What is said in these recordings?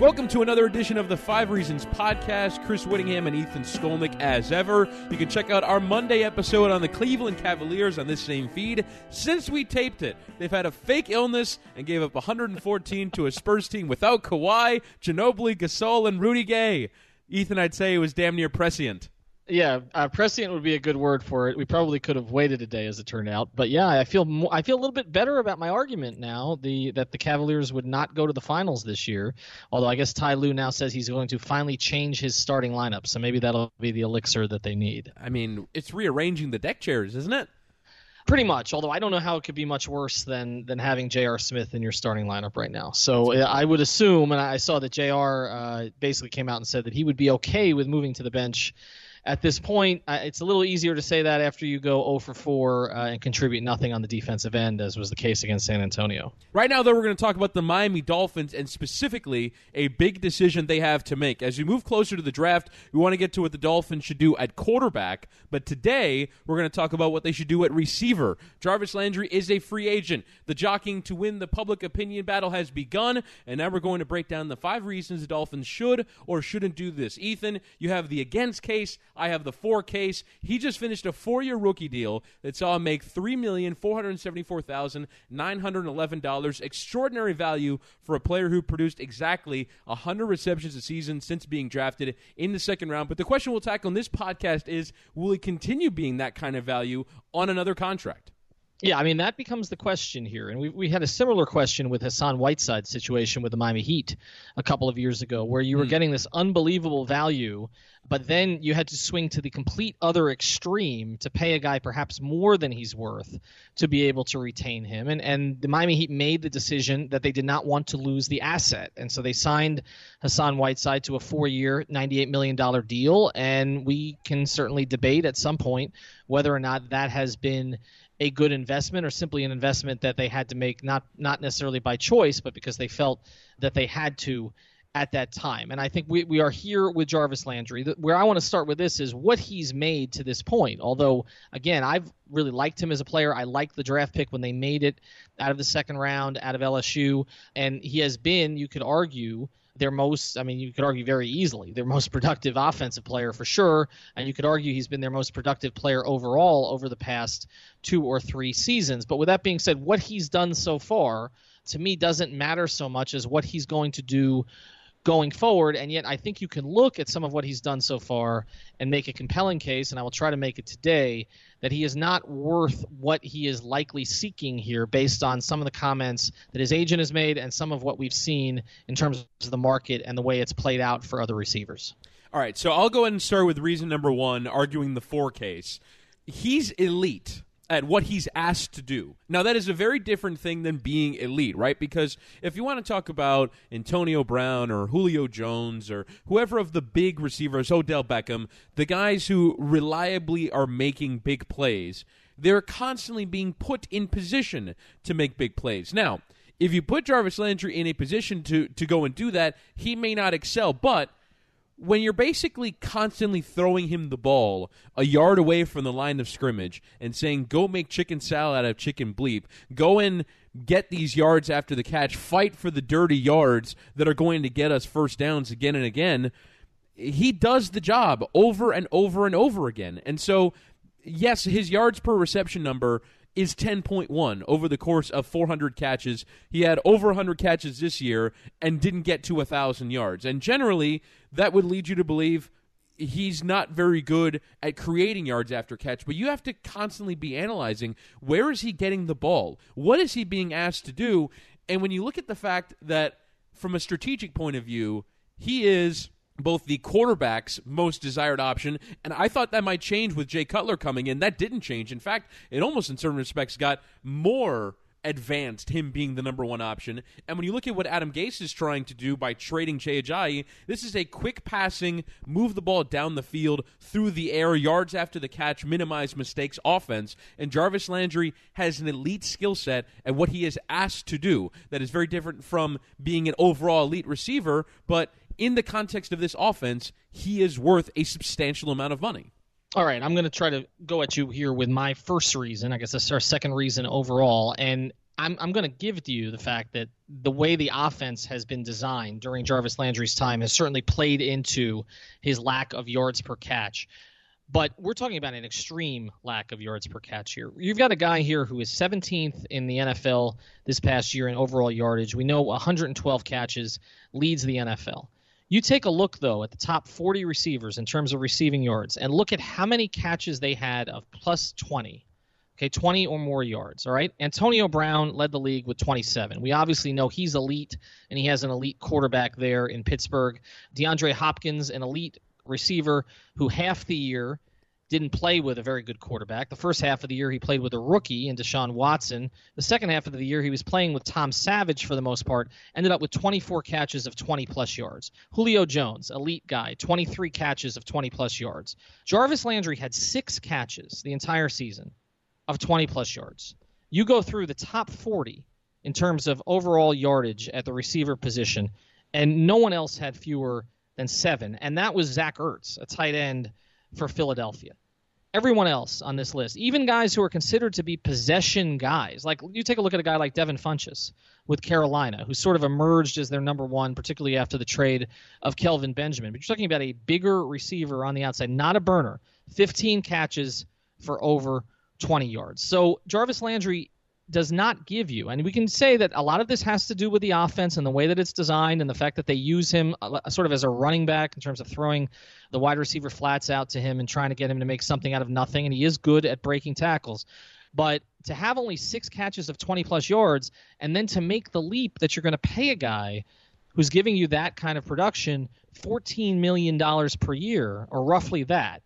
Welcome to another edition of the Five Reasons Podcast. Chris Wittyngham and Ethan Skolnick, as ever. You can check out our Monday episode on the Cleveland Cavaliers on this same feed. Since we taped it, they've had a fake illness and gave up 114 to a Spurs team without Kawhi, Ginobili, Gasol, and Rudy Gay. Ethan, I'd say it was damn near prescient. Yeah, uh, prescient would be a good word for it. We probably could have waited a day, as it turned out. But yeah, I feel mo- I feel a little bit better about my argument now. The that the Cavaliers would not go to the finals this year. Although I guess Ty Lue now says he's going to finally change his starting lineup. So maybe that'll be the elixir that they need. I mean, it's rearranging the deck chairs, isn't it? Pretty much. Although I don't know how it could be much worse than than having J.R. Smith in your starting lineup right now. So I would assume, and I saw that J.R. Uh, basically came out and said that he would be okay with moving to the bench at this point, uh, it's a little easier to say that after you go 0 for 4 uh, and contribute nothing on the defensive end, as was the case against San Antonio. Right now, though, we're going to talk about the Miami Dolphins and specifically a big decision they have to make. As we move closer to the draft, we want to get to what the Dolphins should do at quarterback. But today, we're going to talk about what they should do at receiver. Jarvis Landry is a free agent. The jockeying to win the public opinion battle has begun, and now we're going to break down the five reasons the Dolphins should or shouldn't do this. Ethan, you have the against case. I have the for case. He just finished a four-year rookie deal that saw him make three million four hundred seventy-four thousand nine hundred eleven dollars. Extraordinary value for a player who produced exactly hundred receptions a season since being drafted in the second round. But the question we'll tackle in this podcast is: Will he continue being that kind of value on another contract? Yeah, I mean that becomes the question here, and we we had a similar question with Hassan Whiteside's situation with the Miami Heat a couple of years ago, where you were mm. getting this unbelievable value, but then you had to swing to the complete other extreme to pay a guy perhaps more than he's worth to be able to retain him, and and the Miami Heat made the decision that they did not want to lose the asset, and so they signed Hassan Whiteside to a four-year, ninety-eight million dollar deal, and we can certainly debate at some point whether or not that has been a good investment or simply an investment that they had to make not not necessarily by choice but because they felt that they had to at that time. And I think we, we are here with Jarvis Landry. Where I want to start with this is what he's made to this point. Although, again, I've really liked him as a player. I liked the draft pick when they made it out of the second round, out of LSU. And he has been, you could argue, their most, I mean, you could argue very easily, their most productive offensive player for sure. And you could argue he's been their most productive player overall over the past two or three seasons. But with that being said, what he's done so far to me doesn't matter so much as what he's going to do going forward. And yet, I think you can look at some of what he's done so far and make a compelling case, and I will try to make it today, that he is not worth what he is likely seeking here based on some of the comments that his agent has made and some of what we've seen in terms of the market and the way it's played out for other receivers. All right, so I'll go ahead and start with reason number one, arguing the for case. He's elite at what he's asked to do. Now, that is a very different thing than being elite, right? Because if you want to talk about Antonio Brown or Julio Jones or whoever of the big receivers, Odell Beckham, the guys who reliably are making big plays, they're constantly being put in position to make big plays. Now, if you put Jarvis Landry in a position to, to go and do that, he may not excel, but when you're basically constantly throwing him the ball a yard away from the line of scrimmage and saying, go make chicken salad out of chicken bleep, go and get these yards after the catch, fight for the dirty yards that are going to get us first downs again and again, he does the job over and over and over again. And so, yes, his yards per reception number is 10.1 over the course of 400 catches. He had over 100 catches this year and didn't get to 1,000 yards. And generally, that would lead you to believe he's not very good at creating yards after catch, but you have to constantly be analyzing where is he getting the ball? What is he being asked to do? And when you look at the fact that from a strategic point of view, he is both the quarterback's most desired option, and I thought that might change with Jay Cutler coming in. That didn't change. In fact, it almost in certain respects got more advanced, him being the number one option. And when you look at what Adam Gase is trying to do by trading Jay Ajayi, this is a quick passing, move the ball down the field, through the air, yards after the catch, minimize mistakes offense. And Jarvis Landry has an elite skill set at what he is asked to do that is very different from being an overall elite receiver, but in the context of this offense, he is worth a substantial amount of money. All right, I'm going to try to go at you here with my first reason. I guess that's our second reason overall, and I'm I'm going to give to you the fact that the way the offense has been designed during Jarvis Landry's time has certainly played into his lack of yards per catch. But we're talking about an extreme lack of yards per catch here. You've got a guy here who is 17th in the NFL this past year in overall yardage. We know 112 catches leads the NFL. You take a look, though, at the top 40 receivers in terms of receiving yards and look at how many catches they had of plus 20. Okay, 20 or more yards. All right. Antonio Brown led the league with 27. We obviously know he's elite, and he has an elite quarterback there in Pittsburgh. DeAndre Hopkins, an elite receiver who half the year didn't play with a very good quarterback. The first half of the year, he played with a rookie in Deshaun Watson. The second half of the year, he was playing with Tom Savage for the most part. Ended up with 24 catches of 20 plus yards. Julio Jones, elite guy, 23 catches of 20 plus yards. Jarvis Landry had six catches the entire season of 20 plus yards. You go through the top 40 in terms of overall yardage at the receiver position, and no one else had fewer than seven, and that was Zach Ertz, a tight end for Philadelphia. Everyone else on this list, even guys who are considered to be possession guys, like you take a look at a guy like Devin Funchess with Carolina, who sort of emerged as their number one, particularly after the trade of Kelvin Benjamin. But you're talking about a bigger receiver on the outside, not a burner. 15 catches for over 20 yards. So Jarvis Landry does not give you. And we can say that a lot of this has to do with the offense and the way that it's designed and the fact that they use him uh, sort of as a running back in terms of throwing the wide receiver flats out to him and trying to get him to make something out of nothing. And he is good at breaking tackles. But to have only six catches of 20 plus yards and then to make the leap that you're going to pay a guy who's giving you that kind of production $14 million per year, or roughly that,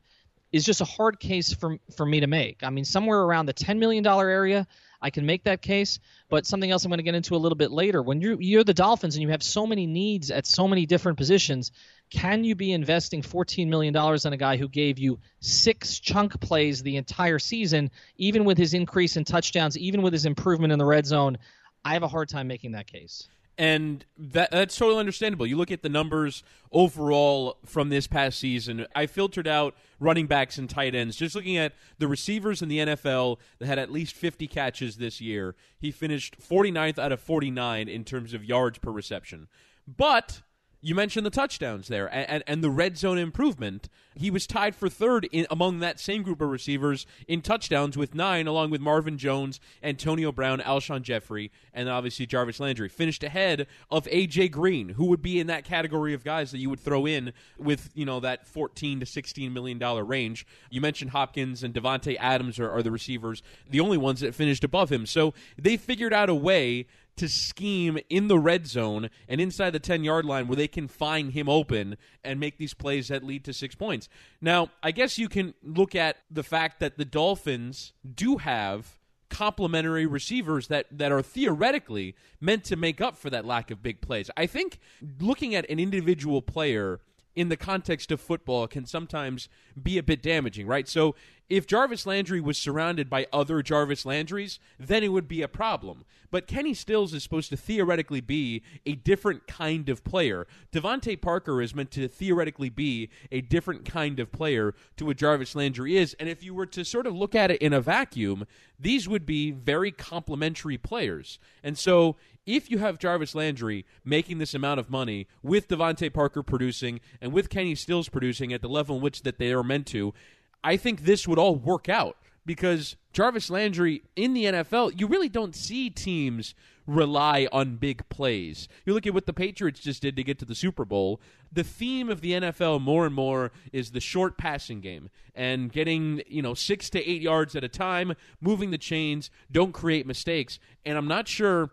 is just a hard case for, for me to make. I mean, somewhere around the $10 million area, I can make that case. But something else I'm going to get into a little bit later. When you're, you're the Dolphins and you have so many needs at so many different positions, can you be investing $14 million on a guy who gave you six chunk plays the entire season, even with his increase in touchdowns, even with his improvement in the red zone? I have a hard time making that case and that that's totally understandable. You look at the numbers overall from this past season. I filtered out running backs and tight ends. Just looking at the receivers in the NFL that had at least 50 catches this year, he finished 49th out of 49 in terms of yards per reception. But you mentioned the touchdowns there and, and, and, the red zone improvement. He was tied for third in, among that same group of receivers in touchdowns with nine, along with Marvin Jones, Antonio Brown, Alshon Jeffery, and obviously Jarvis Landry. Finished ahead of AJ Green, who would be in that category of guys that you would throw in with you know that fourteen to sixteen million dollar range. You mentioned Hopkins and Davante Adams are, are the receivers, the only ones that finished above him. So they figured out a way to scheme in the red zone and inside the 10 yard line where they can find him open and make these plays that lead to six points. Now, I guess you can look at the fact that the Dolphins do have complementary receivers that, that are theoretically meant to make up for that lack of big plays. I think looking at an individual player in the context of football can sometimes be a bit damaging, right? So if Jarvis Landry was surrounded by other Jarvis Landrys, then it would be a problem. But Kenny Stills is supposed to theoretically be a different kind of player. DeVante Parker is meant to theoretically be a different kind of player to what Jarvis Landry is. And if you were to sort of look at it in a vacuum, these would be very complementary players. And so if you have Jarvis Landry making this amount of money with DeVante Parker producing and with Kenny Stills producing at the level in which that they are meant to, I think this would all work out because Jarvis Landry in the NFL, you really don't see teams rely on big plays. You look at what the Patriots just did to get to the Super Bowl. The theme of the NFL more and more is the short passing game and getting, you know, 6 to 8 yards at a time, moving the chains, don't create mistakes. And I'm not sure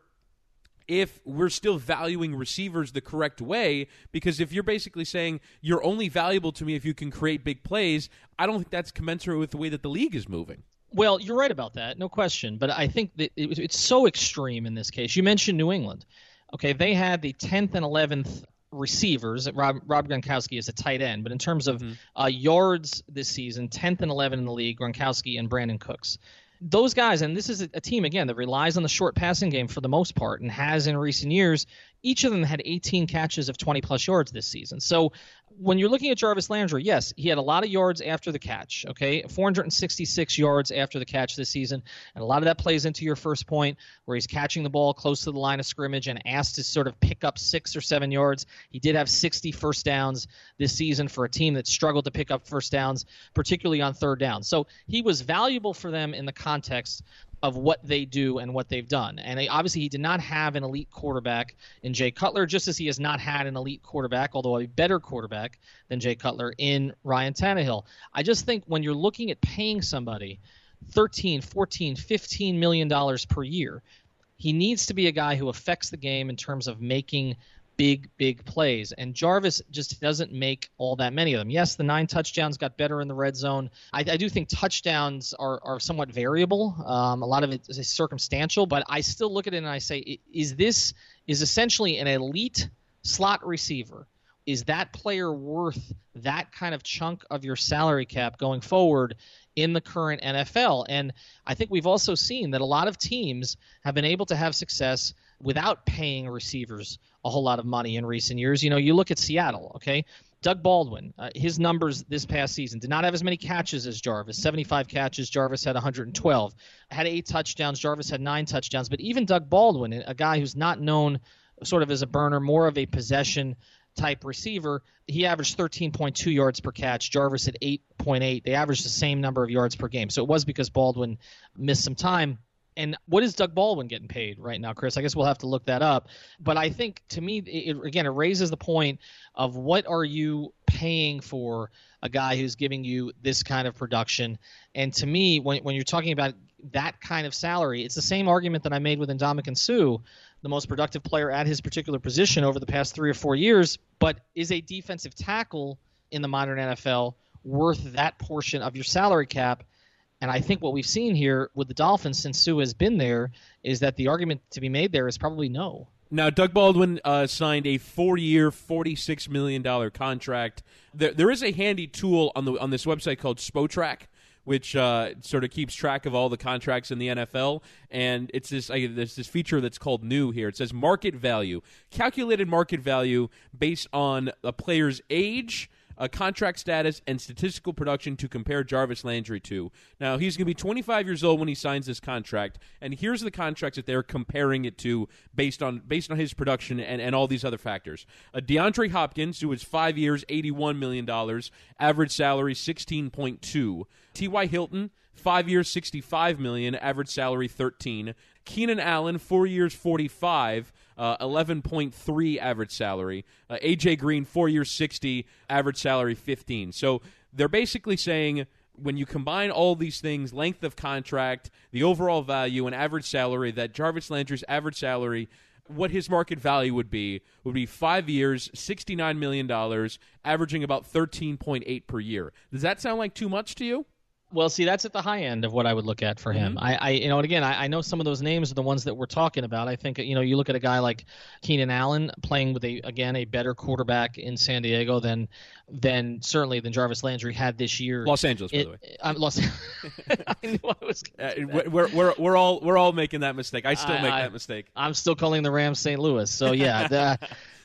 if we're still valuing receivers the correct way. Because if you're basically saying you're only valuable to me if you can create big plays, I don't think that's commensurate with the way that the league is moving. Well, you're right about that, no question. But I think that it, it's so extreme in this case. You mentioned New England. Okay, they had the 10th and 11th receivers. Rob, Rob Gronkowski is a tight end, but in terms of mm-hmm. uh, yards this season, 10th and 11th in the league, Gronkowski and Brandin Cooks those guys, and this is a, team again that relies on the short passing game for the most part, and has in recent years. Each of them had 18 catches of 20 plus yards this season. So when you're looking at Jarvis Landry, yes, he had a lot of yards after the catch. Okay, 466 yards after the catch this season, and a lot of that plays into your first point, where he's catching the ball close to the line of scrimmage and asked to sort of pick up six or seven yards. He did have 60 first downs this season for a team that struggled to pick up first downs, particularly on third down. So he was valuable for them in the context of what they do and what they've done. And obviously, he did not have an elite quarterback in Jay Cutler, just as he has not had an elite quarterback, although a better quarterback than Jay Cutler in Ryan Tannehill. I just think when you're looking at paying somebody 13, 14, 15 million dollars per year, he needs to be a guy who affects the game in terms of making big, big plays. And Jarvis just doesn't make all that many of them. Yes, the nine touchdowns got better in the red zone. I, I do think touchdowns are, are somewhat variable. Um, a lot of it is circumstantial, but I still look at it and I say, is this is essentially an elite slot receiver? Is that player worth that kind of chunk of your salary cap going forward in the current NFL? And I think we've also seen that a lot of teams have been able to have success without paying receivers a whole lot of money in recent years. You know, you look at Seattle, okay? Doug Baldwin, uh, his numbers this past season did not have as many catches as Jarvis. 75 catches, Jarvis had 112. Had eight touchdowns, Jarvis had nine touchdowns. But even Doug Baldwin, a guy who's not known sort of as a burner, more of a possession type receiver, he averaged 13.2 yards per catch. Jarvis at 8.8. They averaged the same number of yards per game. So it was because Baldwin missed some time and what is Doug Baldwin getting paid right now, Chris? I guess we'll have to look that up. But I think to me, it, again, it raises the point of what are you paying for a guy who's giving you this kind of production? And to me, when, when you're talking about that kind of salary, it's the same argument that I made with Ndamukong Suh, the most productive player at his particular position over the past three or four years. But is a defensive tackle in the modern NFL worth that portion of your salary cap? And I think what we've seen here with the Dolphins since Suh has been there is that the argument to be made there is probably no. Now, Doug Baldwin uh, signed a four-year, forty-six million dollar contract. There, there is a handy tool on the on this website called Spotrac, which uh, sort of keeps track of all the contracts in the NFL. And it's this uh, there's this feature that's called new here. It says market value, calculated market value based on a player's age a contract status, and statistical production to compare Jarvis Landry to. Now, he's going to be 25 years old when he signs this contract, and here's the contracts that they're comparing it to based on based on his production and, and all these other factors. Uh, DeAndre Hopkins, who is five years, $81 million, average salary 16.2. T.Y. Hilton, five years, 65 million, average salary 13. Keenan Allen, four years, 45, uh, 11.3 average salary. Uh, AJ Green, four years, 60, average salary 15. So they're basically saying when you combine all these things length of contract, the overall value, and average salary that Jarvis Landry's average salary what his market value would be would be five years, $69 million, averaging about 13.8 per year. Does that sound like too much to you? Well, see, that's at the high end of what I would look at for him. Mm-hmm. I, I, you know, and again, I, I, know some of those names are the ones that we're talking about. I think, you know, you look at a guy like Keenan Allen playing with a again a better quarterback in San Diego than than certainly than Jarvis Landry had this year. Los Angeles, by it, the way. I'm Los. I knew I was. Uh, we're, we're we're all we're all making that mistake. I still I, make that mistake. I'm still calling the Rams St. Louis. So yeah, the,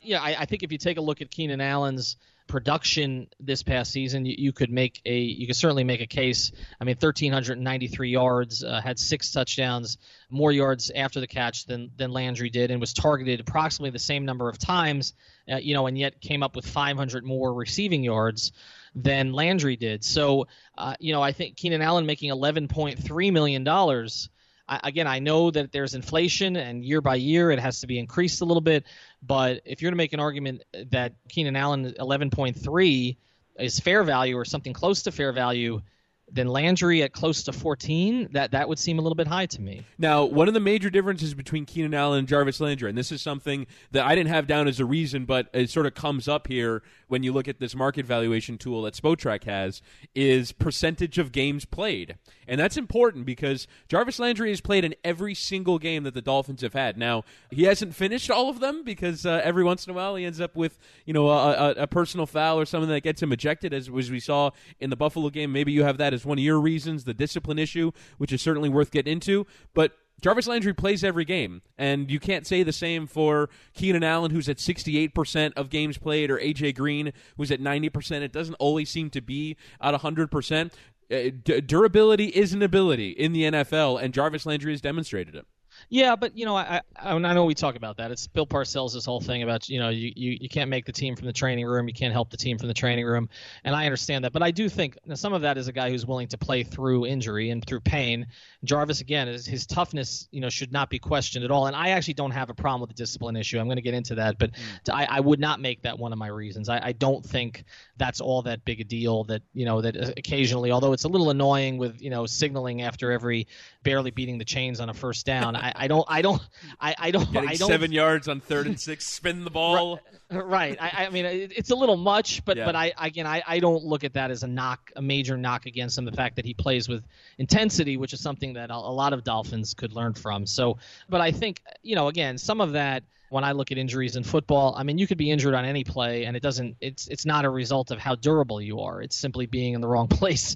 yeah. I, I think if you take a look at Keenan Allen's production this past season, you, you, could make a you could certainly make a case. I mean, 1,393 yards, uh, had six touchdowns, more yards after the catch than than Landry did, and was targeted approximately the same number of times. Uh, you know, and yet came up with 500 more receiving yards than Landry did. So, uh, you know, I think Keenan Allen making 11.3 million dollars again, I know that there's inflation and year by year it has to be increased a little bit. But if you're to make an argument that Keenan Allen 11.3 is fair value or something close to fair value, then Landry at close to 14, that that would seem a little bit high to me. Now, one of the major differences between Keenan Allen and Jarvis Landry, and this is something that I didn't have down as a reason, but it sort of comes up here when you look at this market valuation tool that Spotrac has, is percentage of games played. And that's important because Jarvis Landry has played in every single game that the Dolphins have had. Now, he hasn't finished all of them because uh, every once in a while he ends up with, you know, a, a, a personal foul or something that gets him ejected, as, as we saw in the Buffalo game. Maybe you have that one of your reasons, the discipline issue, which is certainly worth getting into. But Jarvis Landry plays every game, and you can't say the same for Keenan Allen, who's at 68% of games played, or AJ Green, who's at 90%. It doesn't always seem to be at 100%. Uh, d- durability is an ability in the NFL, and Jarvis Landry has demonstrated it. Yeah, but you know, I, I I know we talk about that. It's Bill Parcells' this whole thing about you know you, you, you can't make the team from the training room, you can't help the team from the training room, and I understand that. But I do think some of that is a guy who's willing to play through injury and through pain. Jarvis again, is, his toughness you know should not be questioned at all. And I actually don't have a problem with the discipline issue. I'm going to get into that, but mm. I, I would not make that one of my reasons. I, I don't think that's all that big a deal. That you know that occasionally, although it's a little annoying with you know signaling after every barely beating the chains on a first down. I, I don't I don't I, I don't Getting I don't seven yards on third and six, spin the ball. Right. I, I mean it, it's a little much, but yeah. but I again I, I don't look at that as a knock a major knock against him. The fact that he plays with intensity, which is something that a, a lot of Dolphins could learn from. So, but I think you know again some of that when I look at injuries in football, I mean, you could be injured on any play, and it doesn't. It's it's not a result of how durable you are. It's simply being in the wrong place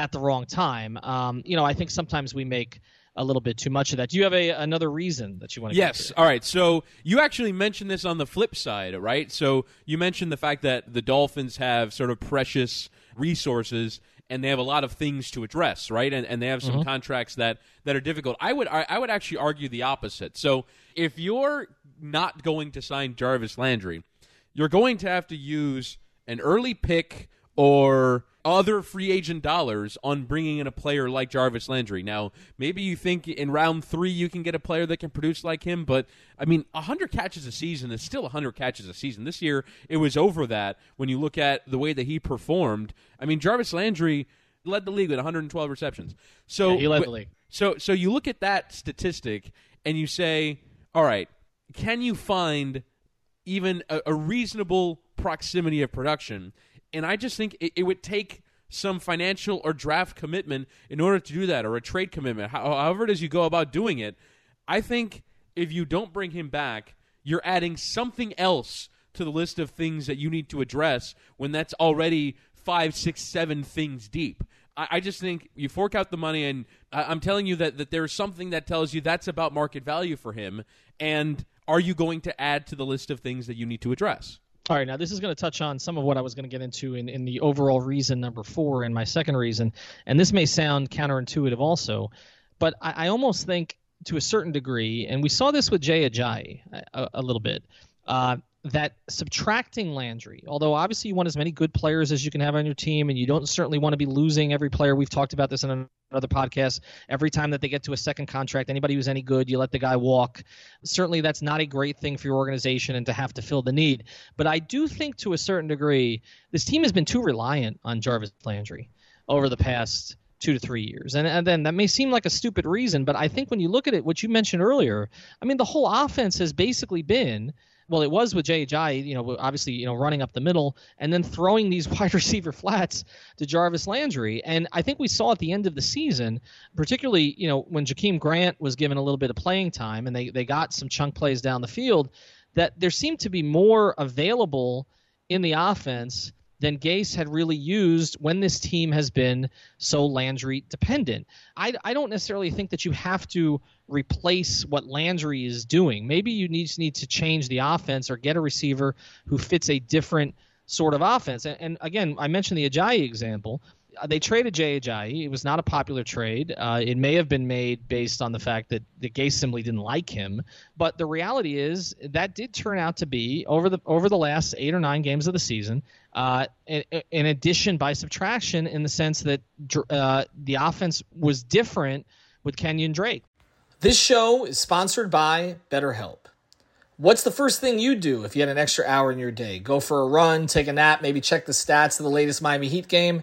at the wrong time. Um, you know, I think sometimes we make a little bit too much of that. Do you have a another reason that you want to? Yes. Consider? All right. So you actually mentioned this on the flip side, right? So you mentioned the fact that the Dolphins have sort of precious resources and they have a lot of things to address, right? And, and they have some mm-hmm. contracts that, that are difficult. I would I, I would actually argue the opposite. So if you're not going to sign Jarvis Landry, you're going to have to use an early pick or other free agent dollars on bringing in a player like Jarvis Landry. Now, maybe you think in round three you can get a player that can produce like him, but I mean, 100 catches a season is still 100 catches a season. This year, it was over that when you look at the way that he performed. I mean, Jarvis Landry led the league with 112 receptions. So yeah, he led the league. So, so you look at that statistic and you say, all right, can you find even a, a reasonable proximity of production? And I just think it, it would take some financial or draft commitment in order to do that, or a trade commitment. However, it is you go about doing it. I think if you don't bring him back, you're adding something else to the list of things that you need to address when that's already five, six, seven things deep. I, I just think you fork out the money, and I, am telling you that, that there's something that tells you that's about market value for him. And are you going to add to the list of things that you need to address? All right, now this is going to touch on some of what I was going to get into in, in the overall reason number four and my second reason. And this may sound counterintuitive also, but I, I almost think to a certain degree, and we saw this with Jay Ajayi a, a little bit, uh, that subtracting Landry, although obviously you want as many good players as you can have on your team, and you don't certainly want to be losing every player. We've talked about this in another podcast. Every time that they get to a second contract, anybody who's any good, you let the guy walk. Certainly, that's not a great thing for your organization and to have to fill the need. But I do think to a certain degree, this team has been too reliant on Jarvis Landry over the past two to three years. And, and then that may seem like a stupid reason, but I think when you look at it, what you mentioned earlier, I mean, the whole offense has basically been – well, it was with Jai, you know, obviously, you know, running up the middle and then throwing these wide receiver flats to Jarvis Landry. And I think we saw at the end of the season, particularly, you know, when Jakeem Grant was given a little bit of playing time and they, they got some chunk plays down the field, that there seemed to be more available in the offense than Gase had really used when this team has been so Landry dependent. I, I don't necessarily think that you have to replace what Landry is doing. Maybe you need, need to change the offense or get a receiver who fits a different sort of offense. And, and again, I mentioned the Ajayi example. Uh, they traded Jay Ajayi. It was not a popular trade. Uh, it may have been made based on the fact that the Gase simply didn't like him. But the reality is that did turn out to be over the over the last eight or nine games of the season, uh, addition by subtraction in the sense that uh, the offense was different with Kenyan Drake. This show is sponsored by BetterHelp. What's the first thing you do if you had an extra hour in your day? Go for a run, take a nap, maybe check the stats of the latest Miami Heat game?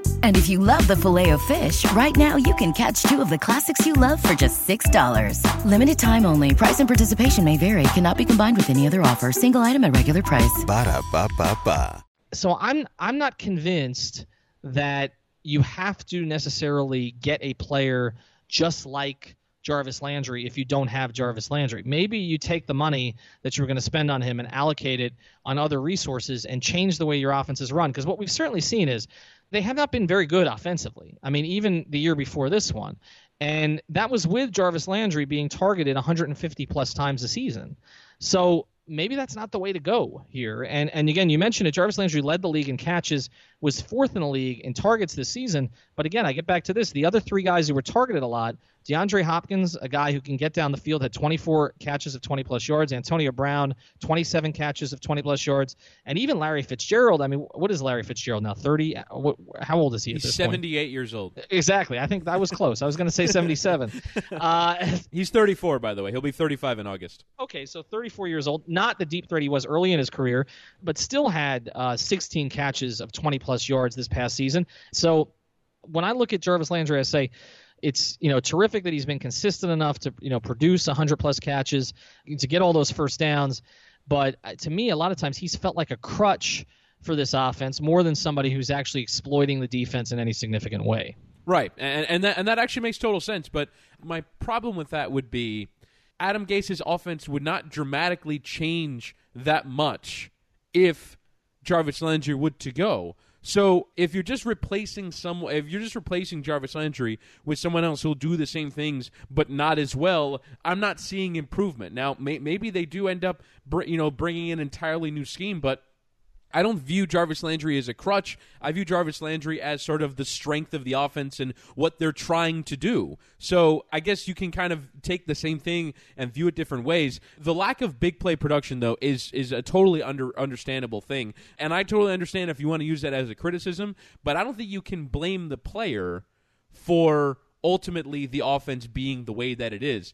And if you love the filet of fish, right now you can catch two of the classics you love for just $6. Limited time only. Price and participation may vary. Cannot be combined with any other offer. Single item at regular price. Ba da ba ba ba. So I'm I'm not convinced that you have to necessarily get a player just like Jarvis Landry if you don't have Jarvis Landry. Maybe you take the money that you were going to spend on him and allocate it on other resources and change the way your offense is run. Because what we've certainly seen is they have not been very good offensively. I mean, even the year before this one. And that was with Jarvis Landry being targeted 150 plus times a season. So maybe that's not the way to go here. And and again, you mentioned it. Jarvis Landry led the league in catches, was fourth in the league in targets this season. But again, I get back to this: the other three guys who were targeted a lot DeAndre Hopkins, a guy who can get down the field, had 24 catches of 20 plus yards. Antonio Brown, 27 catches of 20 plus yards. And even Larry Fitzgerald. I mean, what is Larry Fitzgerald now? 30? How old is he? He's 78 point? years old. Exactly. I think that was close. I was going to say 77. Uh, He's 34, by the way. He'll be 35 in August. Okay, so 34 years old. Not the deep threat he was early in his career, but still had uh, 16 catches of 20 plus yards this past season. So when I look at Jarvis Landry, I say, it's you know terrific that he's been consistent enough to you know produce 100 plus catches to get all those first downs. But uh, to me a lot of times he's felt like a crutch for this offense more than somebody who's actually exploiting the defense in any significant way. Right. And and that and that actually makes total sense. But my problem with that would be Adam Gase's offense would not dramatically change that much if Jarvis Landry would to go so if you're just replacing some, if you're just replacing Jarvis Landry with someone else who'll do the same things but not as well, I'm not seeing improvement. Now may, maybe they do end up, you know, bringing an entirely new scheme, but I don't view Jarvis Landry as a crutch. I view Jarvis Landry as sort of the strength of the offense and what they're trying to do. So I guess you can kind of take the same thing and view it different ways. The lack of big play production, though, is is a totally under understandable thing, and I totally understand if you want to use that as a criticism. But I don't think you can blame the player for ultimately the offense being the way that it is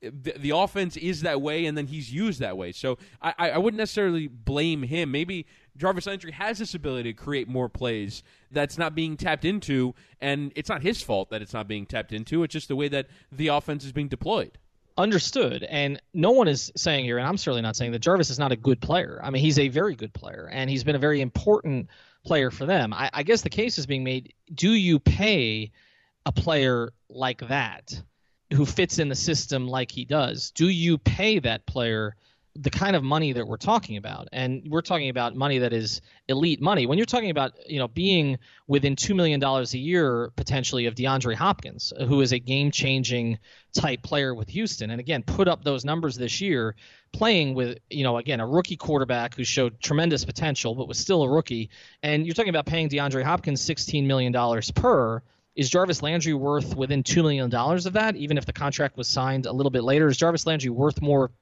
the, the offense is that way, and then he's used that way. So I, I wouldn't necessarily blame him. Maybe Jarvis Landry has this ability to create more plays that's not being tapped into, and it's not his fault that it's not being tapped into. It's just the way that the offense is being deployed. Understood. And no one is saying here, and I'm certainly not saying that Jarvis is not a good player. I mean, he's a very good player, and he's been a very important player for them. I, I guess the case is being made do you pay a player like that? who fits in the system like he does, do you pay that player the kind of money that we're talking about? And we're talking about money that is elite money. When you're talking about, you know, being within two million dollars a year potentially of DeAndre Hopkins, who is a game-changing type player with Houston, and again put up those numbers this year, playing with, you know, again a rookie quarterback who showed tremendous potential but was still a rookie, and you're talking about paying DeAndre Hopkins 16 million dollars per is Jarvis Landry worth within $2 million of that, even if the contract was signed a little bit later? Is Jarvis Landry worth more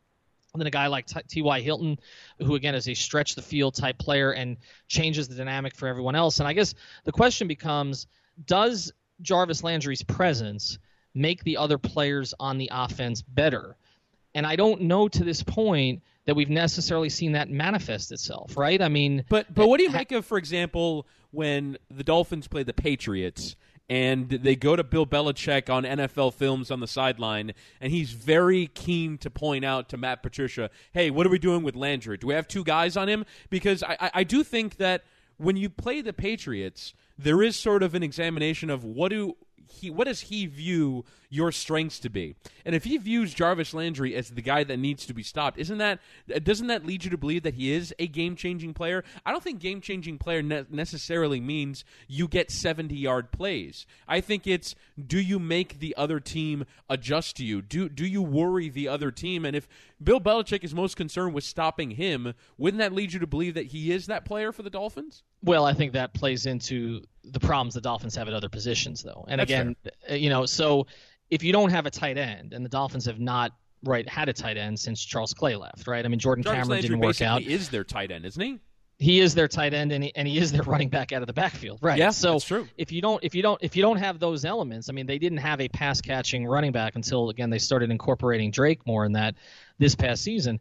than a guy like T.Y. Hilton, who again is a stretch the field type player and changes the dynamic for everyone else? And I guess the question becomes does Jarvis Landry's presence make the other players on the offense better? And I don't know to this point that we've necessarily seen that manifest itself, right? I mean, but but what do you make of, for example, when the Dolphins play the Patriots? And they go to Bill Belichick on NFL films on the sideline, and he's very keen to point out to Matt Patricia, "Hey, what are we doing with Landry? Do we have two guys on him?" Because I, I do think that when you play the Patriots, there is sort of an examination of what do he what does he view your strengths to be? And if he views Jarvis Landry as the guy that needs to be stopped, isn't that doesn't that lead you to believe that he is a game-changing player? I don't think game-changing player ne- necessarily means you get 70-yard plays. I think it's do you make the other team adjust to you? Do do you worry the other team? And if Bill Belichick is most concerned with stopping him, wouldn't that lead you to believe that he is that player for the Dolphins? Well, I think that plays into the problems the Dolphins have at other positions, though. And That's again, fair. Uh, you know, so if you don't have a tight end, and the Dolphins have not right had a tight end since Charles Clay left, right? I mean, Jordan Jarvis Cameron Landry didn't work out. Is their tight end, isn't he? He is their tight end, and he, and he is their running back out of the backfield, right? Yeah, so true. if you don't if you don't if you don't have those elements, I mean, they didn't have a pass catching running back until again they started incorporating Drake more in that this past season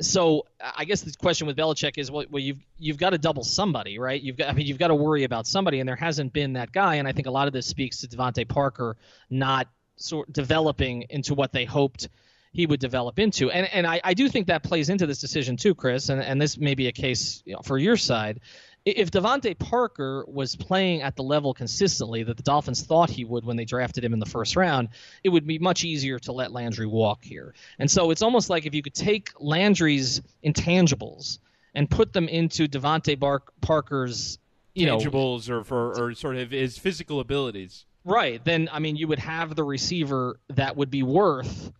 so I guess the question with Belichick is, well, well, you've you've got to double somebody, right? You've got, I mean, you've got to worry about somebody, and there hasn't been that guy. And I think a lot of this speaks to DeVante Parker not sort developing into what they hoped he would develop into. And and I, I do think that plays into this decision too, Chris. And and this may be a case you know, for your side if DeVante Parker was playing at the level consistently that the Dolphins thought he would when they drafted him in the first round, it would be much easier to let Landry walk here. And so it's almost like if you could take Landry's intangibles and put them into DeVante Bar- Parker's you intangibles know, or for or sort of his physical abilities. Right. Then I mean you would have the receiver that would be worth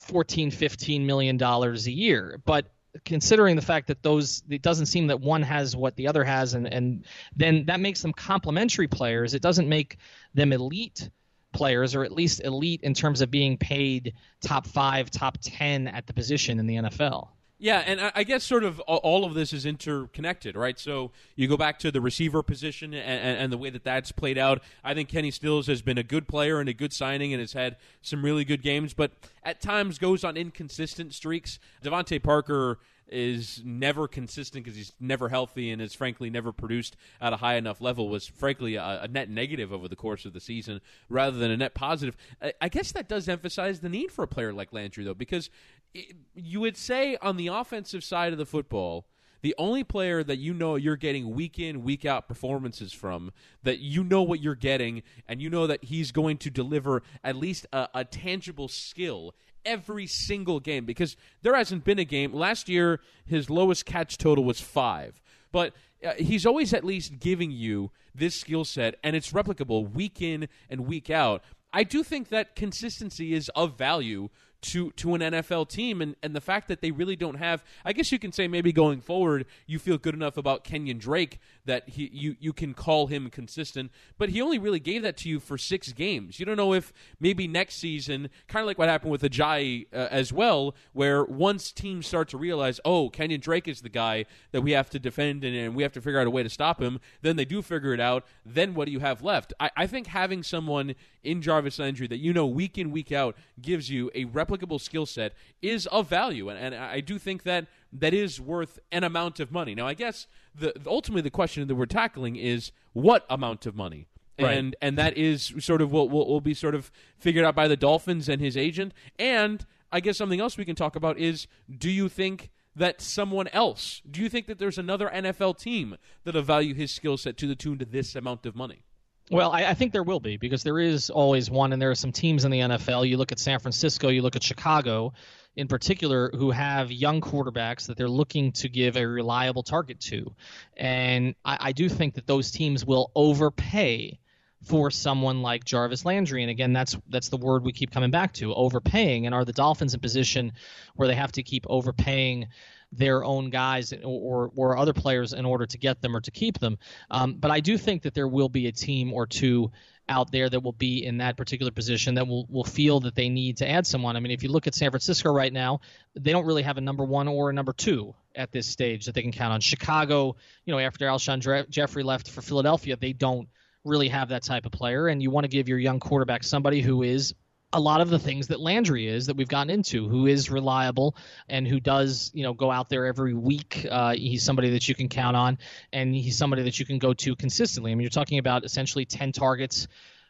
14 15 million dollars a year. But considering the fact that those it doesn't seem that one has what the other has and and then that makes them complementary players. It doesn't make them elite players or at least elite in terms of being paid top 5 top 10 at the position in the NFL yeah, and I guess sort of all of this is interconnected, right? So you go back to the receiver position and, and, the way that that's played out. I think Kenny Stills has been a good player and a good signing and has had some really good games, but at times goes on inconsistent streaks. DeVante Parker is never consistent because he's never healthy and has frankly never produced at a high enough level was frankly a, a, net negative over the course of the season rather than a net positive. I, I guess that does emphasize the need for a player like Landry though because it, you would say on the offensive side of the football the only player that you know you're getting week in week out performances from that you know what you're getting and you know that he's going to deliver at least a, a tangible skill every single game because there hasn't been a game. Last year, his lowest catch total was five, but uh, he's always at least giving you this skill set, and it's replicable week in and week out. I do think that consistency is of value to to an NFL team and, and the fact that they really don't have I guess you can say maybe going forward you feel good enough about Kenyan Drake that he you, you can call him consistent but he only really gave that to you for six games. You don't know if maybe next season kind of like what happened with Ajayi uh, as well where once teams start to realize oh Kenyan Drake is the guy that we have to defend and, and we have to figure out a way to stop him then they do figure it out. Then what do you have left? I, I think having someone in Jarvis Landry that you know week in week out gives you a replicable skill set is of value, and, and I do think that that is worth an amount of money. Now, I guess the ultimately the question that we're tackling is what amount of money. Right. And and that is sort of what will, will be sort of figured out by the Dolphins and his agent. And I guess something else we can talk about is: Do you think that someone else? Do you think that there's another NFL team that'll value his skill set to the tune to this amount of money? Well, I, I, think there will be because there is always one, and there are some teams in the NFL. You look at San Francisco, you look at Chicago, in particular, who have young quarterbacks that they're looking to give a reliable target to, and I, I do think that those teams will overpay for someone like Jarvis Landry. And again, that's that's the word we keep coming back to, overpaying. And are the Dolphins in position where they have to keep overpaying their own guys or, or other players in order to get them or to keep them. Um, but I do think that there will be a team or two out there that will be in that particular position that will, will feel that they need to add someone. I mean, if you look at San Francisco right now, they don't really have a number one or a number two at this stage that they can count on. Chicago, you know, after Alshon Jeffery left for Philadelphia, they don't really have that type of player. And you want to give your young quarterback somebody who is a lot of the things that Landry is that we've gotten into, who is reliable and who does, you know, go out there every week. Uh, he's somebody that you can count on, and he's somebody that you can go to consistently. I mean, you're talking about essentially 10 targets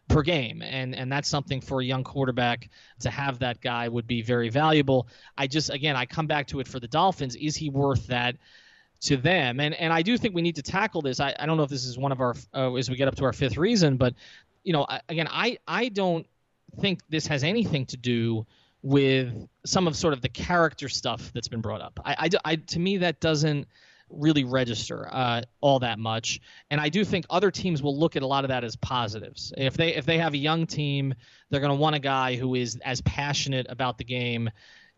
per game, and and that's something for a young quarterback to have that guy would be very valuable. I just again, I come back to it for the Dolphins. Is he worth that? to them. And and I do think we need to tackle this. I, I don't know if this is one of our uh, as we get up to our fifth reason, but you know, again, I I don't think this has anything to do with some of sort of the character stuff that's been brought up. I, I, I to me that doesn't really register uh, all that much, and I do think other teams will look at a lot of that as positives. If they if they have a young team, they're going to want a guy who is as passionate about the game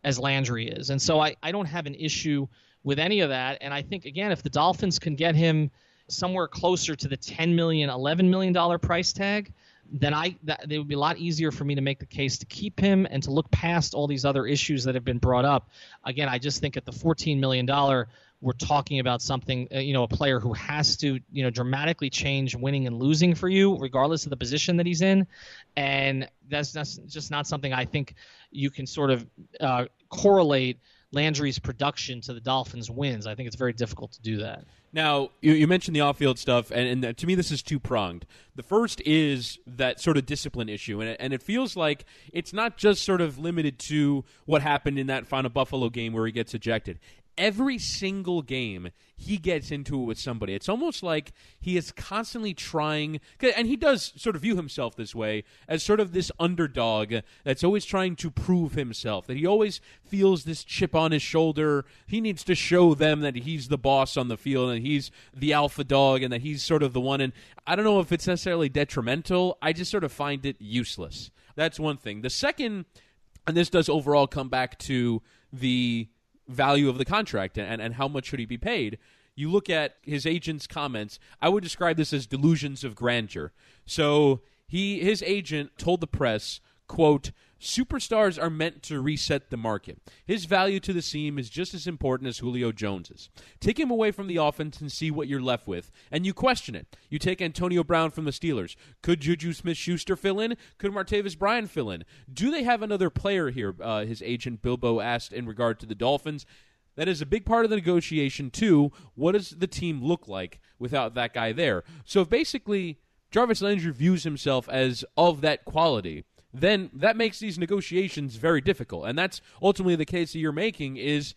as Landry is, and so I I don't have an issue with any of that. And I think again, if the Dolphins can get him somewhere closer to the 10 million, 11 million dollar price tag, then I that it would be a lot easier for me to make the case to keep him and to look past all these other issues that have been brought up. Again, I just think at the 14 million dollar we're talking about something, uh, you know, a player who has to, you know, dramatically change winning and losing for you, regardless of the position that he's in, and that's, that's just not something I think you can sort of uh, correlate Landry's production to the Dolphins' wins. I think it's very difficult to do that. Now, you, you mentioned the off-field stuff, and, and to me, this is two-pronged. The first is that sort of discipline issue, and it, and it feels like it's not just sort of limited to what happened in that final Buffalo game where he gets ejected every single game he gets into it with somebody. It's almost like he is constantly trying, and he does sort of view himself this way as sort of this underdog that's always trying to prove himself. That he always feels this chip on his shoulder. He needs to show them that he's the boss on the field and he's the alpha dog and that he's sort of the one. And I don't know if it's necessarily detrimental. I just sort of find it useless. That's one thing. The second, and this does overall come back to the value of the contract and, and how much should he be paid. You look at his agent's comments. I would describe this as delusions of grandeur. So he his agent told the press, quote, Superstars are meant to reset the market. His value to the team is just as important as Julio Jones's. Take him away from the offense and see what you're left with, and you question it. You take Antonio Brown from the Steelers. Could Juju Smith Schuster fill in? Could Martavis Bryant fill in? Do they have another player here? Uh, his agent Bilbo asked in regard to the Dolphins. That is a big part of the negotiation, too. What does the team look like without that guy there? So basically, Jarvis Landry views himself as of that quality then that makes these negotiations very difficult. And that's ultimately the case that you're making is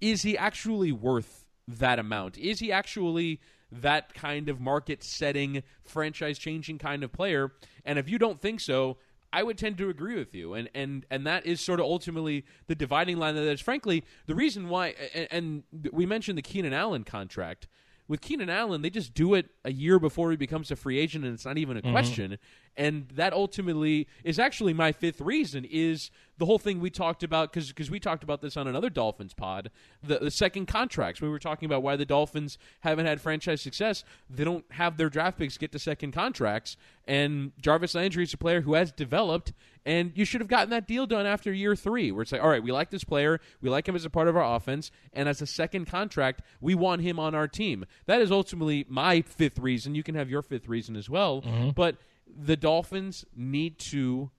is he actually worth that amount? Is he actually that kind of market setting, franchise changing kind of player? And if you don't think so, I would tend to agree with you, and and and that is sort of ultimately the dividing line. That is, frankly, the reason why. And, and we mentioned the Keenan Allen contract with Keenan Allen, they just do it a year before he becomes a free agent, and it's not even a mm-hmm. question. And that ultimately is actually my fifth reason is the whole thing we talked about because because we talked about this on another Dolphins pod. The, the second contracts we were talking about why the Dolphins haven't had franchise success. They don't have their draft picks get to second contracts, and Jarvis Landry is a player who has developed. And you should have gotten that deal done after year three, where it's like, all right, we like this player, we like him as a part of our offense, and as a second contract, we want him on our team. That is ultimately my fifth reason. You can have your fifth reason as well, mm-hmm. but the Dolphins need to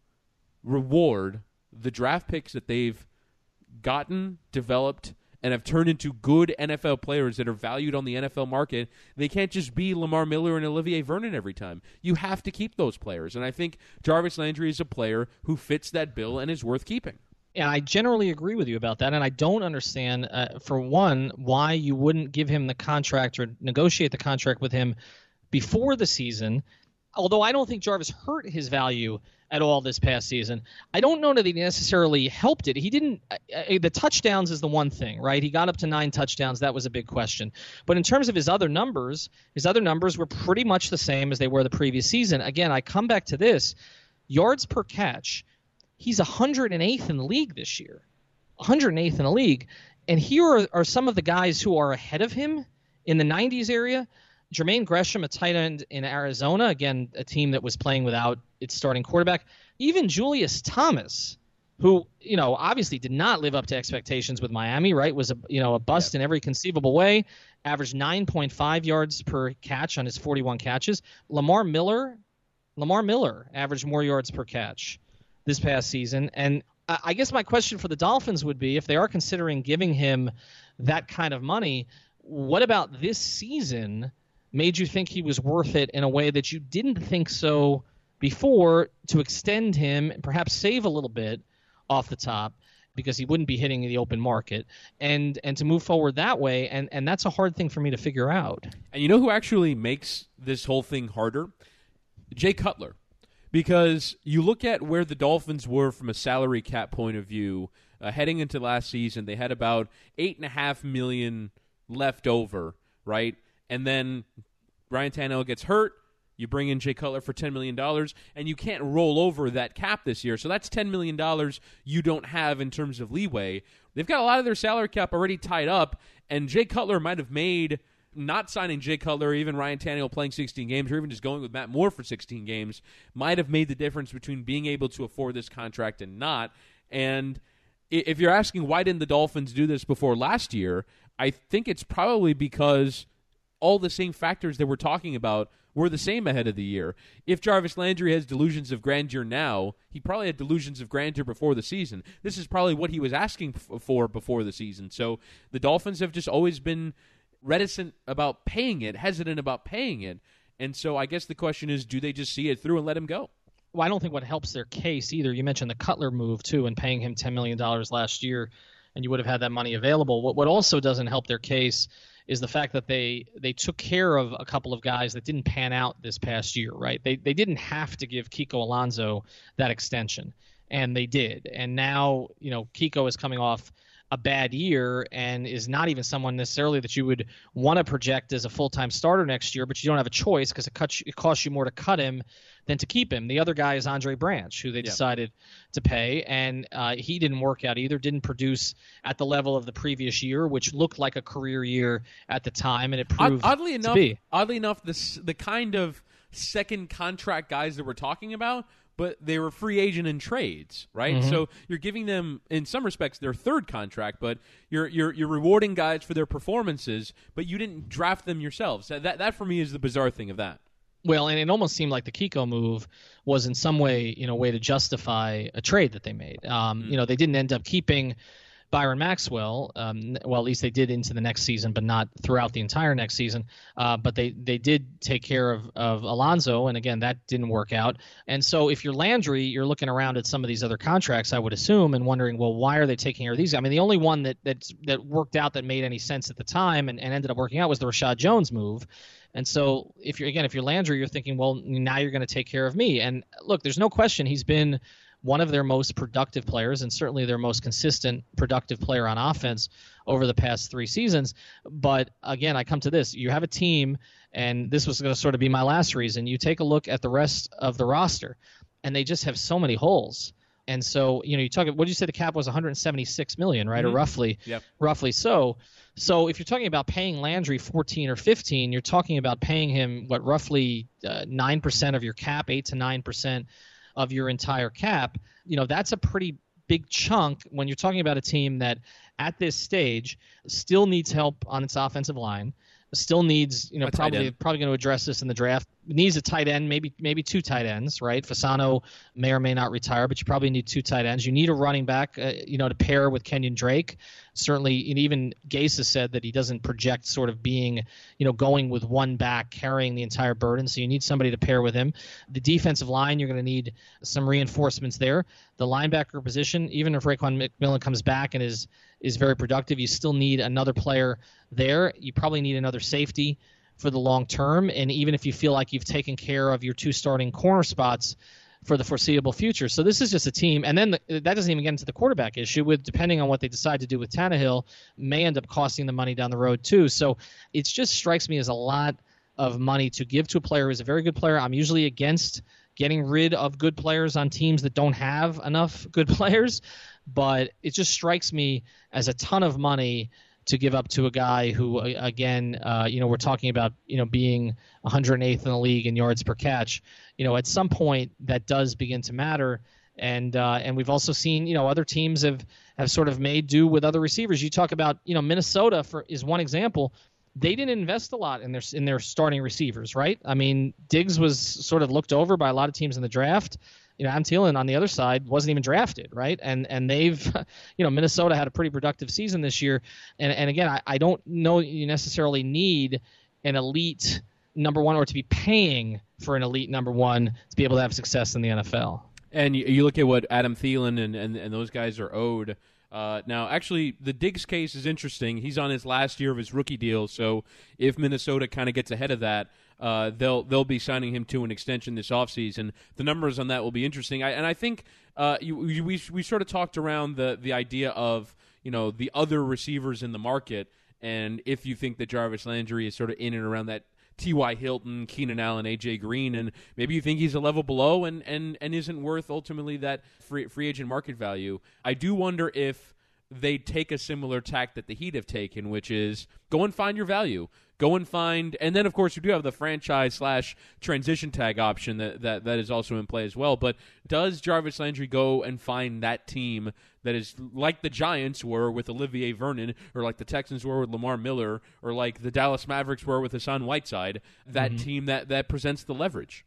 reward the draft picks that they've gotten, developed, and have turned into good NFL players that are valued on the NFL market. They can't just be Lamar Miller and Olivier Vernon every time. You have to keep those players. And I think Jarvis Landry is a player who fits that bill and is worth keeping. And I generally agree with you about that. And I don't understand, uh, for one, why you wouldn't give him the contract or negotiate the contract with him before the season. Although I don't think Jarvis hurt his value at all this past season. I don't know that he necessarily helped it. He didn't. Uh, the touchdowns is the one thing, right? He got up to nine touchdowns. That was a big question. But in terms of his other numbers, his other numbers were pretty much the same as they were the previous season. Again, I come back to this yards per catch. He's 108th in the league this year. 108th in the league. And here are, are some of the guys who are ahead of him in the 90s area. Jermaine Gresham, a tight end in Arizona, again, a team that was playing without its starting quarterback. Even Julius Thomas, who, you know, obviously did not live up to expectations with Miami, right? Was a, you know, a bust yeah. in every conceivable way. Averaged 9.5 yards per catch on his 41 catches. Lamar Miller, Lamar Miller averaged more yards per catch this past season. And I guess my question for the Dolphins would be if they are considering giving him that kind of money, what about this season made you think he was worth it in a way that you didn't think so before to extend him, and perhaps save a little bit off the top? because he wouldn't be hitting the open market and and to move forward that way. And and that's a hard thing for me to figure out. And you know who actually makes this whole thing harder? Jay cutler. Because you look at where the dolphins were from a salary cap point of view uh, heading into last season they had about eight and a half million left over right and then Ryan Tannehill gets hurt you bring in Jay Cutler for $10 million, and you can't roll over that cap this year. So that's $10 million you don't have in terms of leeway. They've got a lot of their salary cap already tied up, and Jay Cutler might have made not signing Jay Cutler, even Ryan Tannehill playing 16 games, or even just going with Matt Moore for 16 games, might have made the difference between being able to afford this contract and not. And if you're asking why didn't the Dolphins do this before last year, I think it's probably because all the same factors that we're talking about were the same ahead of the year. If Jarvis Landry has delusions of grandeur now, he probably had delusions of grandeur before the season. This is probably what he was asking for before the season. So the Dolphins have just always been reticent about paying it, hesitant about paying it. And so I guess the question is do they just see it through and let him go? Well, I don't think what helps their case either. You mentioned the Cutler move too and paying him $10 million last year and you would have had that money available. What what also doesn't help their case is the fact that they they took care of a couple of guys that didn't pan out this past year, right? They they didn't have to give Kiko Alonso that extension, and they did. And now, you know, Kiko is coming off a bad year and is not even someone necessarily that you would want to project as a full-time starter next year, but you don't have a choice because it, cuts, it costs you more to cut him than to keep him. The other guy is Andre Branch, who they yeah. decided to pay, and uh, he didn't work out either. Didn't produce at the level of the previous year, which looked like a career year at the time, and it proved oddly enough, be. Oddly enough, this the kind of second contract guys that we're talking about but they were free agent in trades, right? Mm-hmm. So you're giving them, in some respects, their third contract, but you're you're you're rewarding guys for their performances, but you didn't draft them yourselves. That that for me is the bizarre thing of that. Well, and it almost seemed like the Kiko move was in some way, you know, way to justify a trade that they made. Um, mm-hmm. You know, they didn't end up keeping Byron Maxwell. Um, well, at least they did into the next season, but not throughout the entire next season. Uh, but they they did take care of of Alonso, and again that didn't work out. And so if you're Landry, you're looking around at some of these other contracts, I would assume, and wondering, well, why are they taking care of these? I mean, the only one that that that worked out that made any sense at the time and, and ended up working out was the Reshad Jones move. And so if you're again if you're Landry, you're thinking, well, now you're going to take care of me. And look, there's no question he's been one of their most productive players and certainly their most consistent productive player on offense over the past three seasons. But again, I come to this: you have a team, and this was going to sort of be my last reason. You take a look at the rest of the roster, and they just have so many holes. And so, you know, you talk. What did you say the cap was 176 million, right, mm-hmm. or roughly, yep. roughly so. So if you're talking about paying Landry 14 or 15, you're talking about paying him what roughly uh, nine uh, percent of your cap, eight to nine percent of your entire cap, you know, that's a pretty big chunk when you're talking about a team that at this stage still needs help on its offensive line still needs, you know, probably probably going to address this in the draft. Needs a tight end, maybe maybe two tight ends, right? Fasano may or may not retire, but you probably need two tight ends. You need a running back, uh, you know, to pair with Kenyan Drake. Certainly, and even Gase has said that he doesn't project sort of being, you know, going with one back carrying the entire burden. So you need somebody to pair with him. The defensive line, you're going to need some reinforcements there. The linebacker position, even if Raekwon McMillan comes back and is is very productive. You still need another player there. You probably need another safety for the long term. And even if you feel like you've taken care of your two starting corner spots for the foreseeable future. So this is just a team. And then the, that doesn't even get into the quarterback issue with depending on what they decide to do with Tannehill may end up costing the money down the road too. So it just strikes me as a lot of money to give to a player who's a very good player. I'm usually against getting rid of good players on teams that don't have enough good players but it just strikes me as a ton of money to give up to a guy who, again, uh, you know, we're talking about, you know, being 108th in the league in yards per catch. You know, at some point that does begin to matter. And uh, and we've also seen, you know, other teams have have sort of made do with other receivers. You talk about, you know, Minnesota for is one example. They didn't invest a lot in their in their starting receivers, right? I mean, Diggs was sort of looked over by a lot of teams in the draft you know, Adam Thielen on the other side wasn't even drafted, right? And and they've, you know, Minnesota had a pretty productive season this year. And and again, I, I don't know you necessarily need an elite number one or to be paying for an elite number one to be able to have success in the NFL. And you, you look at what Adam Thielen and, and, and those guys are owed. Uh, now, actually, the Diggs case is interesting. He's on his last year of his rookie deal, so if Minnesota kind of gets ahead of that, uh, they'll they'll be signing him to an extension this offseason. The numbers on that will be interesting. I, and I think uh, you, you, we we sort of talked around the the idea of you know the other receivers in the market, and if you think that Jarvis Landry is sort of in and around that T.Y. Hilton, Keenan Allen, A.J. Green, and maybe you think he's a level below and, and, and isn't worth ultimately that free, free agent market value. I do wonder if they take a similar tack that the Heat have taken, which is go and find your value. Go and find, and then of course you do have the franchise slash transition tag option that, that that is also in play as well. But does Jarvis Landry go and find that team that is like the Giants were with Olivier Vernon, or like the Texans were with Lamar Miller, or like the Dallas Mavericks were with Hassan Whiteside? That mm-hmm. team that that presents the leverage.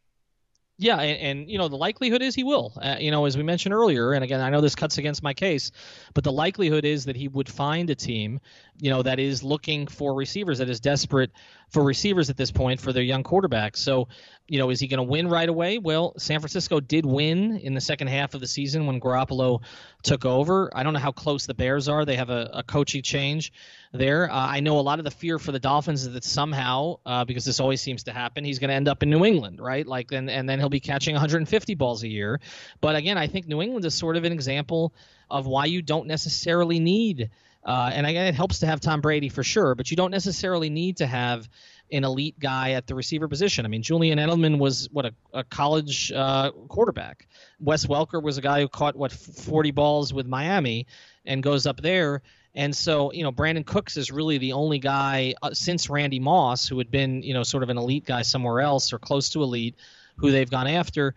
Yeah, and, and, you know the likelihood is he will. Uh, you know, as we mentioned earlier, and again, I know this cuts against my case, but the likelihood is that he would find a team, you know, that is looking for receivers, that is desperate for receivers at this point for their young quarterback. So, you know, is he going to win right away? Well, San Francisco did win in the second half of the season when Garoppolo took over. I don't know how close the Bears are. They have a, a coaching change there. Uh, I know a lot of the fear for the Dolphins is that somehow, uh, because this always seems to happen, he's going to end up in New England, right? Like, and, and then he'll be catching 150 balls a year. But again, I think New England is sort of an example of why you don't necessarily need – uh, and it helps to have Tom Brady for sure, but you don't necessarily need to have an elite guy at the receiver position. I mean, Julian Edelman was what a, a college uh, quarterback. Wes Welker was a guy who caught what 40 balls with Miami and goes up there. And so, you know, Brandin Cooks is really the only guy uh, since Randy Moss who had been, you know, sort of an elite guy somewhere else or close to elite who they've gone after.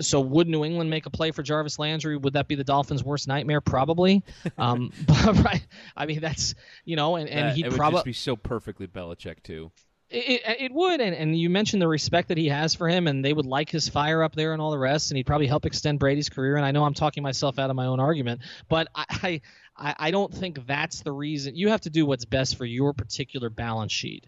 So would New England make a play for Jarvis Landry? Would that be the Dolphins' worst nightmare? Probably. um, but right, I mean that's you know, and, and he'd probably be so perfectly Belichick too. It, it, it, would, and, and you mentioned the respect that he has for him, and they would like his fire up there and all the rest, and he'd probably help extend Brady's career. And I know I'm talking myself out of my own argument, but I, I, I don't think that's the reason. You have to do what's best for your particular balance sheet,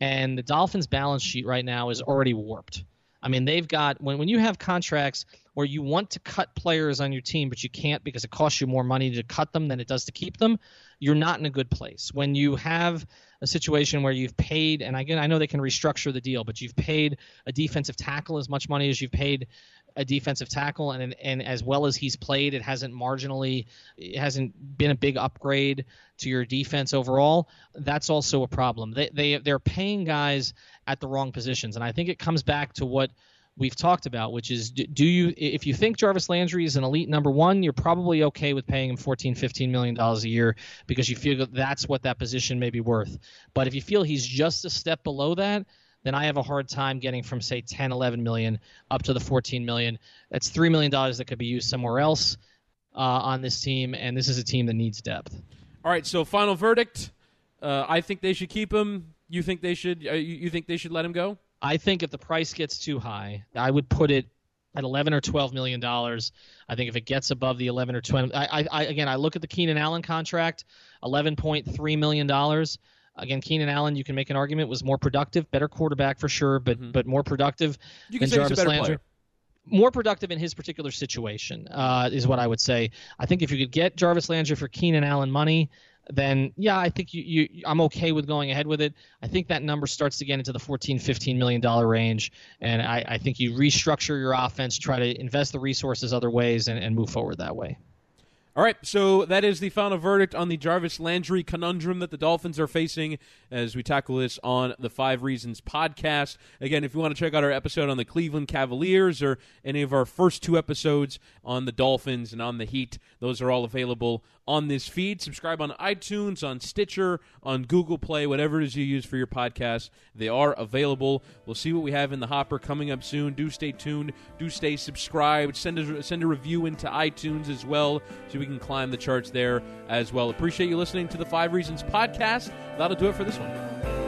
and the Dolphins' balance sheet right now is already warped. I mean, they've got when when you have contracts where you want to cut players on your team, but you can't because it costs you more money to cut them than it does to keep them. You're not in a good place. When you have a situation where you've paid, and again, I know they can restructure the deal, but you've paid a defensive tackle as much money as you've paid a defensive tackle, and and as well as he's played, it hasn't marginally, it hasn't been a big upgrade to your defense overall. That's also a problem. They they they're paying guys at the wrong positions, and I think it comes back to what we've talked about, which is do you if you think Jarvis Landry is an elite number one, you're probably okay with paying him 14, 15 million dollars a year because you feel that that's what that position may be worth. But if you feel he's just a step below that, then I have a hard time getting from say 10, 11 million up to the 14 million. That's three million dollars that could be used somewhere else uh, on this team, and this is a team that needs depth. All right, so final verdict. Uh, I think they should keep him. You think they should? Uh, you, think they should let him go? I think if the price gets too high, I would put it at 11 or 12 million dollars. I think if it gets above the 11 or 12, I, I, again, I look at the Keenan Allen contract, 11.3 million dollars. Again, Keenan Allen, you can make an argument was more productive, better quarterback for sure, but mm-hmm. but more productive you than Jarvis Landry. Player. More productive in his particular situation uh, is what I would say. I think if you could get Jarvis Landry for Keenan Allen money, then yeah, I think you, you I'm okay with going ahead with it. I think that number starts to get into the 14, 15 million dollar range, and I, I think you restructure your offense, try to invest the resources other ways, and, and move forward that way. All right, so that is the final verdict on the Jarvis Landry conundrum that the Dolphins are facing as we tackle this on the Five Reasons podcast. Again, if you want to check out our episode on the Cleveland Cavaliers or any of our first two episodes on the Dolphins and on the Heat, those are all available on this feed. Subscribe on iTunes, on Stitcher, on Google Play, whatever it is you use for your podcast. They are available. We'll see what we have in the hopper coming up soon. Do stay tuned. Do stay subscribed. Send a, send a review into iTunes as well so we can climb the charts there as well. Appreciate you listening to the Five Reasons podcast. That'll do it for this one.